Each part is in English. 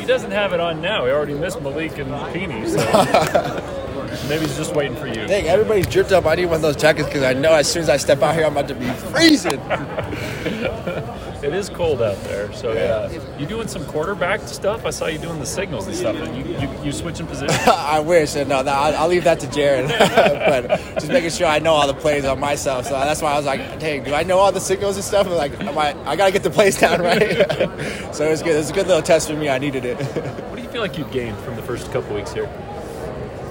He doesn't have it on now. He already missed Malik and Peeny, so maybe he's just waiting for you. Dang, everybody's dripped up. I need one of those jackets because I know as soon as I step out here, I'm about to be freezing. It is cold out there, so yeah. You doing some quarterback stuff? I saw you doing the signals and stuff. And you, you, you switching positions? I wish. and No, no I'll, I'll leave that to Jared. but just making sure I know all the plays on myself. So that's why I was like, hey, do I know all the signals and stuff? I'm like, am I, I got to get the plays down right. so it was good. It was a good little test for me. I needed it. what do you feel like you gained from the first couple weeks here?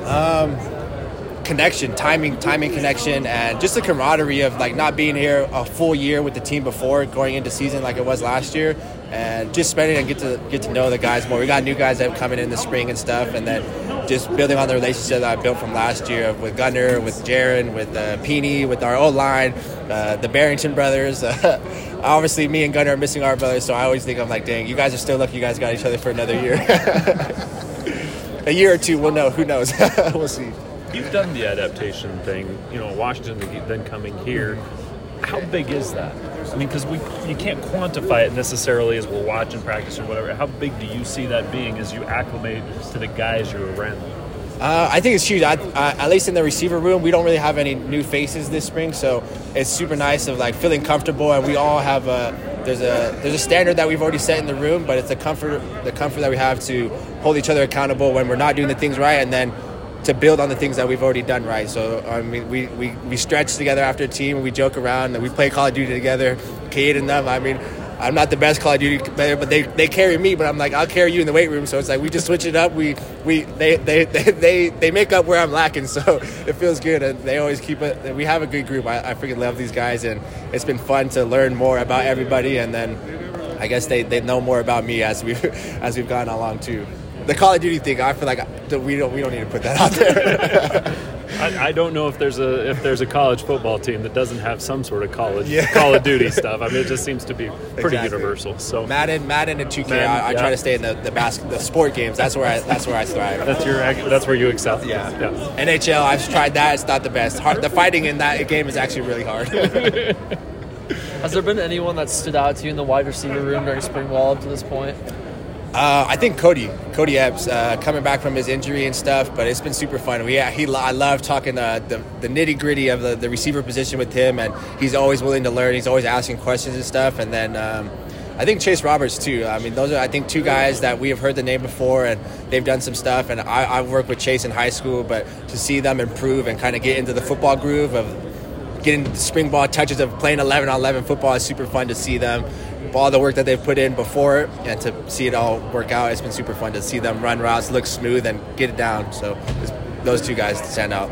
Um, connection, timing, timing connection, and just the camaraderie of like not being here a full year with the team before going into season like it was last year, and just spending and get to get to know the guys more. We got new guys that are coming in the spring and stuff, and then just building on the relationship that I built from last year with Gunner, with Jaren, with uh, with our old line, uh, the Barrington brothers. obviously, me and Gunner are missing our brothers, so I always think I'm like, dang, you guys are still lucky. You guys got each other for another year. a year or two, we'll know. Who knows? we'll see. You've done the adaptation thing, you know, Washington, then coming here. How big is that? I mean, because we you can't quantify it necessarily as we'll watch and practice or whatever. How big do you see that being as you acclimate to the guys you're around? Uh, I think it's huge. I, at least in the receiver room, we don't really have any new faces this spring, so it's super nice of like feeling comfortable, and we all have a there's a there's a standard that we've already set in the room, but it's the comfort the comfort that we have to hold each other accountable when we're not doing the things right, and then to build on the things that we've already done right. So I mean, we, we, we stretch together after a team, we joke around, and we play Call of Duty together. Kate and them. I mean, I'm not the best Call of Duty player, but they, they carry me. But I'm like, I'll carry you in the weight room. So it's like we just switch it up. We we they they, they, they, they make up where I'm lacking. So it feels good, and they always keep it. We have a good group. I, I freaking love these guys, and it's been fun to learn more about everybody, and then. I guess they, they know more about me as we as we've gone along too the Call of Duty thing, I feel like we don't we don't need to put that out there. I, I, don't know if there's a if there's a college football team that doesn't have some sort of college yeah. Call of Duty stuff. I mean, it just seems to be pretty exactly. universal. So Madden, Madden, and 2K. Madden, I, I yeah. try to stay in the the, bas- the sport games. That's where I that's where I thrive. That's your that's where you excel. Yeah. yeah. NHL. I've tried that. It's not the best. Hard, the fighting in that game is actually really hard. Has there been anyone that stood out to you in the wide receiver room during spring ball up to this point? Uh, I think Cody, Kody Epps, uh, coming back from his injury and stuff, but it's been super fun. We, he, I love talking uh, the, the nitty gritty of the, the receiver position with him, and he's always willing to learn. He's always asking questions and stuff. And then um, I think Chase Roberts too. I mean, those are I think two guys that we have heard the name before, and they've done some stuff. And I, I worked with Chase in high school, but to see them improve and kind of get into the football groove of getting the spring ball touches of playing 11 on 11 football is super fun to see them all the work that they've put in before and to see it all work out, it's been super fun to see them run routes, look smooth, and get it down. So those two guys stand out.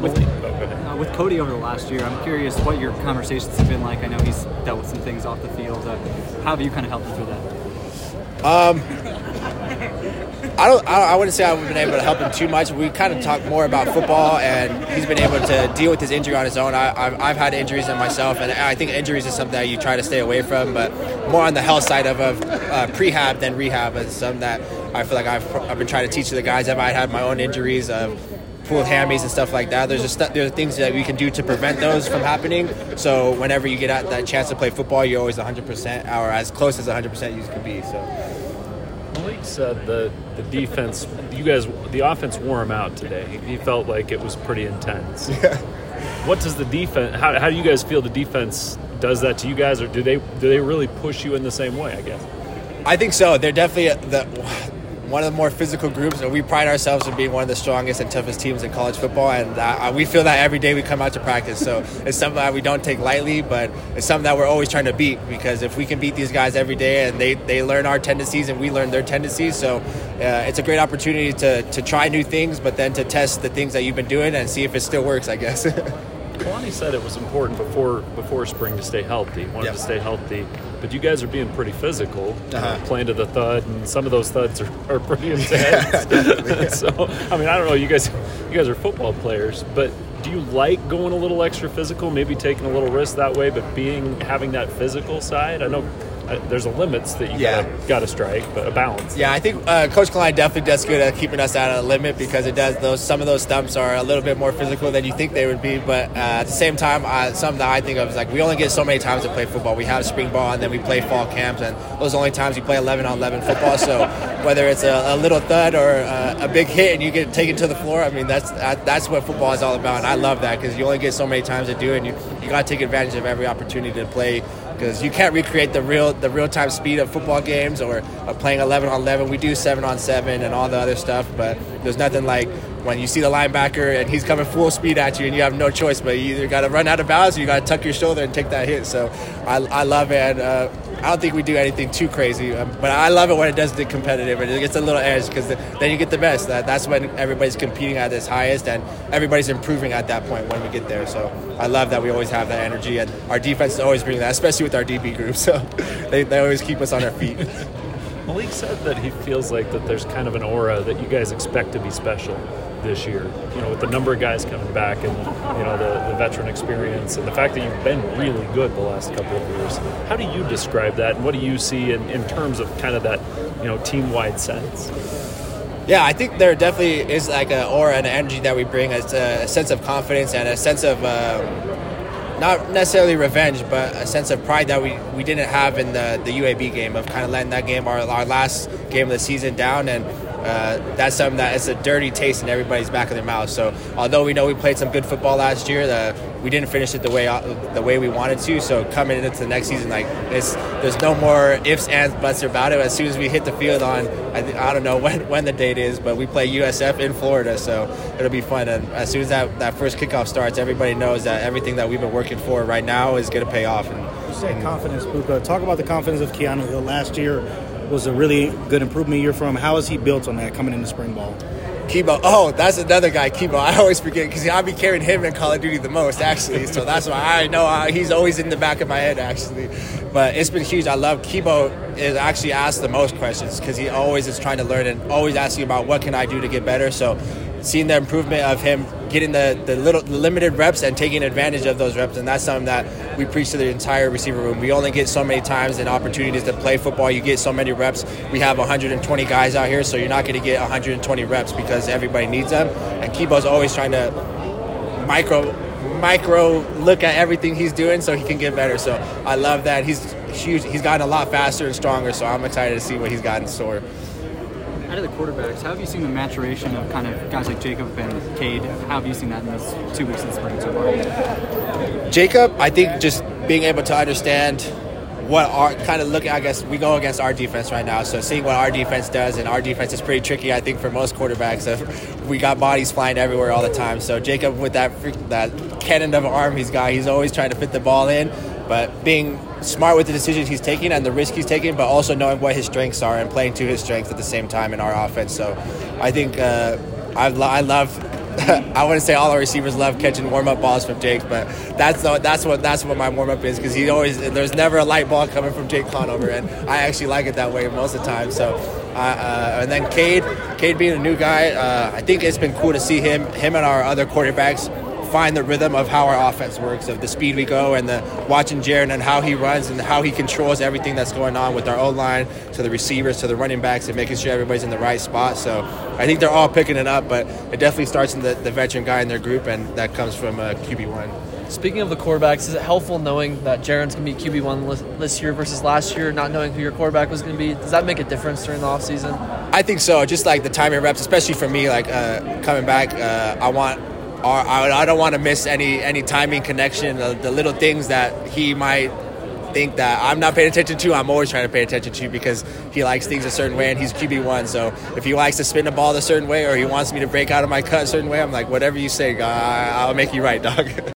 With, uh, with Cody over the last year, I'm curious what your conversations have been like. I know he's dealt with some things off the field. Uh, how have you kind of helped him through that? Um, I don't. I wouldn't say I've been able to help him too much. We kind of talk more about football, and he's been able to deal with his injury on his own. I, have I've had injuries in myself, and I think injuries is something that you try to stay away from. But more on the health side of, of uh, prehab than rehab is something that I feel like I've, I've been trying to teach the guys. I have my own injuries of pulled hammies and stuff like that. There's just there's things that we can do to prevent those from happening. So whenever you get that chance to play football, you're always 100% or as close as 100% you can be. So. Malik said the the defense, you guys, the offense wore him out today. He felt like it was pretty intense. Yeah. What does the defense? How, how do you guys feel the defense does that to you guys, or do they do they really push you in the same way? I guess. I think so. They're definitely the one of the more physical groups, and we pride ourselves in being one of the strongest and toughest teams in college football. And uh, we feel that every day we come out to practice. So it's something that we don't take lightly, but it's something that we're always trying to beat because if we can beat these guys every day and they, they learn our tendencies and we learn their tendencies, so uh, it's a great opportunity to, to try new things, but then to test the things that you've been doing and see if it still works, I guess. Kalani said it was important before before spring to stay healthy. Wanted yep. to stay healthy, but you guys are being pretty physical, uh-huh. playing to the thud, and some of those thuds are, are pretty intense. yeah. so, I mean, I don't know. You guys, you guys are football players, but do you like going a little extra physical? Maybe taking a little risk that way, but being having that physical side. I know uh, there's a limits that you yeah. gotta, gotta strike, but a balance. Yeah, I think uh, Coach Klein definitely does good at keeping us at a limit because it does those. Some of those stumps are a little bit more physical than you think they would be, but uh, at the same time, uh, something that I think of is like we only get so many times to play football. We have spring ball and then we play fall camps, and those are the only times we play 11 on 11 football. So whether it's a, a little thud or uh, a big hit and you get taken to the floor, I mean that's that's what football is all about. And I love that because you only get so many times to do it, and you you got to take advantage of every opportunity to play because you can't recreate the real the real time speed of football games or playing 11 on 11. We do seven on seven and all the other stuff, but there's nothing like when you see the linebacker and he's coming full speed at you and you have no choice but you either got to run out of bounds or you got to tuck your shoulder and take that hit. So I, I love it. And, uh, I don't think we do anything too crazy, um, but I love it when it does get competitive and it gets a little edge because then you get the best. That, that's when everybody's competing at its highest and everybody's improving at that point when we get there. So I love that we always have that energy and our defense is always bringing that, especially with our DB group. So they, they always keep us on our feet. Malik said that he feels like that there's kind of an aura that you guys expect to be special this year. You know, with the number of guys coming back and you know the, the veteran experience and the fact that you've been really good the last couple of years. How do you describe that, and what do you see in, in terms of kind of that you know team wide sense? Yeah, I think there definitely is like an aura and an energy that we bring, a, a sense of confidence and a sense of. Um, not necessarily revenge, but a sense of pride that we, we didn't have in the, the UAB game of kind of letting that game, our, our last game of the season down and uh, that's something that is a dirty taste in everybody's back of their mouth. So although we know we played some good football last year, the, we didn't finish it the way uh, the way we wanted to. So coming into the next season, like it's, there's no more ifs ands buts about it. As soon as we hit the field on, I, I don't know when, when the date is, but we play USF in Florida, so it'll be fun. And as soon as that, that first kickoff starts, everybody knows that everything that we've been working for right now is going to pay off. And, you say confidence, Puka. Talk about the confidence of Keanu Hill last year was a really good improvement year for him. How has he built on that coming into spring ball? Kibo. Oh, that's another guy, Kibo. I always forget because I'll be carrying him in Call of Duty the most, actually. So that's why I know uh, he's always in the back of my head, actually. But it's been huge. I love Kibo is actually asked the most questions because he always is trying to learn and always asking about what can I do to get better. So seeing the improvement of him getting the, the little the limited reps and taking advantage of those reps. And that's something that we preach to the entire receiver room. We only get so many times and opportunities to play football. You get so many reps. We have 120 guys out here so you're not going to get 120 reps because everybody needs them. And Kibo's always trying to micro micro look at everything he's doing so he can get better. So I love that. He's huge. He's gotten a lot faster and stronger so I'm excited to see what he's got in store out of the quarterbacks, how have you seen the maturation of kind of guys like Jacob and Cade? How have you seen that in these two weeks in spring so far? Jacob, I think just being able to understand what our kind of look I guess we go against our defense right now. So seeing what our defense does, and our defense is pretty tricky, I think, for most quarterbacks. We got bodies flying everywhere all the time. So Jacob, with that that cannon of an arm he's got, he's always trying to fit the ball in. But being smart with the decisions he's taking and the risk he's taking, but also knowing what his strengths are and playing to his strengths at the same time in our offense. So I think uh, I, I love. I wouldn't say all our receivers love catching warm up balls from Jake, but that's the, that's what that's what my warm up is because he always there's never a light ball coming from Jake Conover, and I actually like it that way most of the time. So, uh, uh, and then Cade, Cade being a new guy, uh, I think it's been cool to see him him and our other quarterbacks find the rhythm of how our offense works, of the speed we go, and the watching Jaren and how he runs and how he controls everything that's going on with our O line to the receivers to the running backs and making sure everybody's in the right spot. So I think they're all picking it up, but it definitely starts in the, the veteran guy in their group, and that comes from uh, QB one. Speaking of the quarterbacks, is it helpful knowing that Jaren's going to be QB one this year versus last year, not knowing who your quarterback was going to be? Does that make a difference during the offseason? I think so. Just like the timing reps, especially for me, like uh, coming back, uh, I want I don't want to miss any any timing connection, the, the little things that he might think that I'm not paying attention to, I'm always trying to pay attention to because he likes things a certain way and he's QB1. So if he likes to spin the ball a certain way or he wants me to break out of my cut a certain way, I'm like, whatever you say, I'll make you right, dog.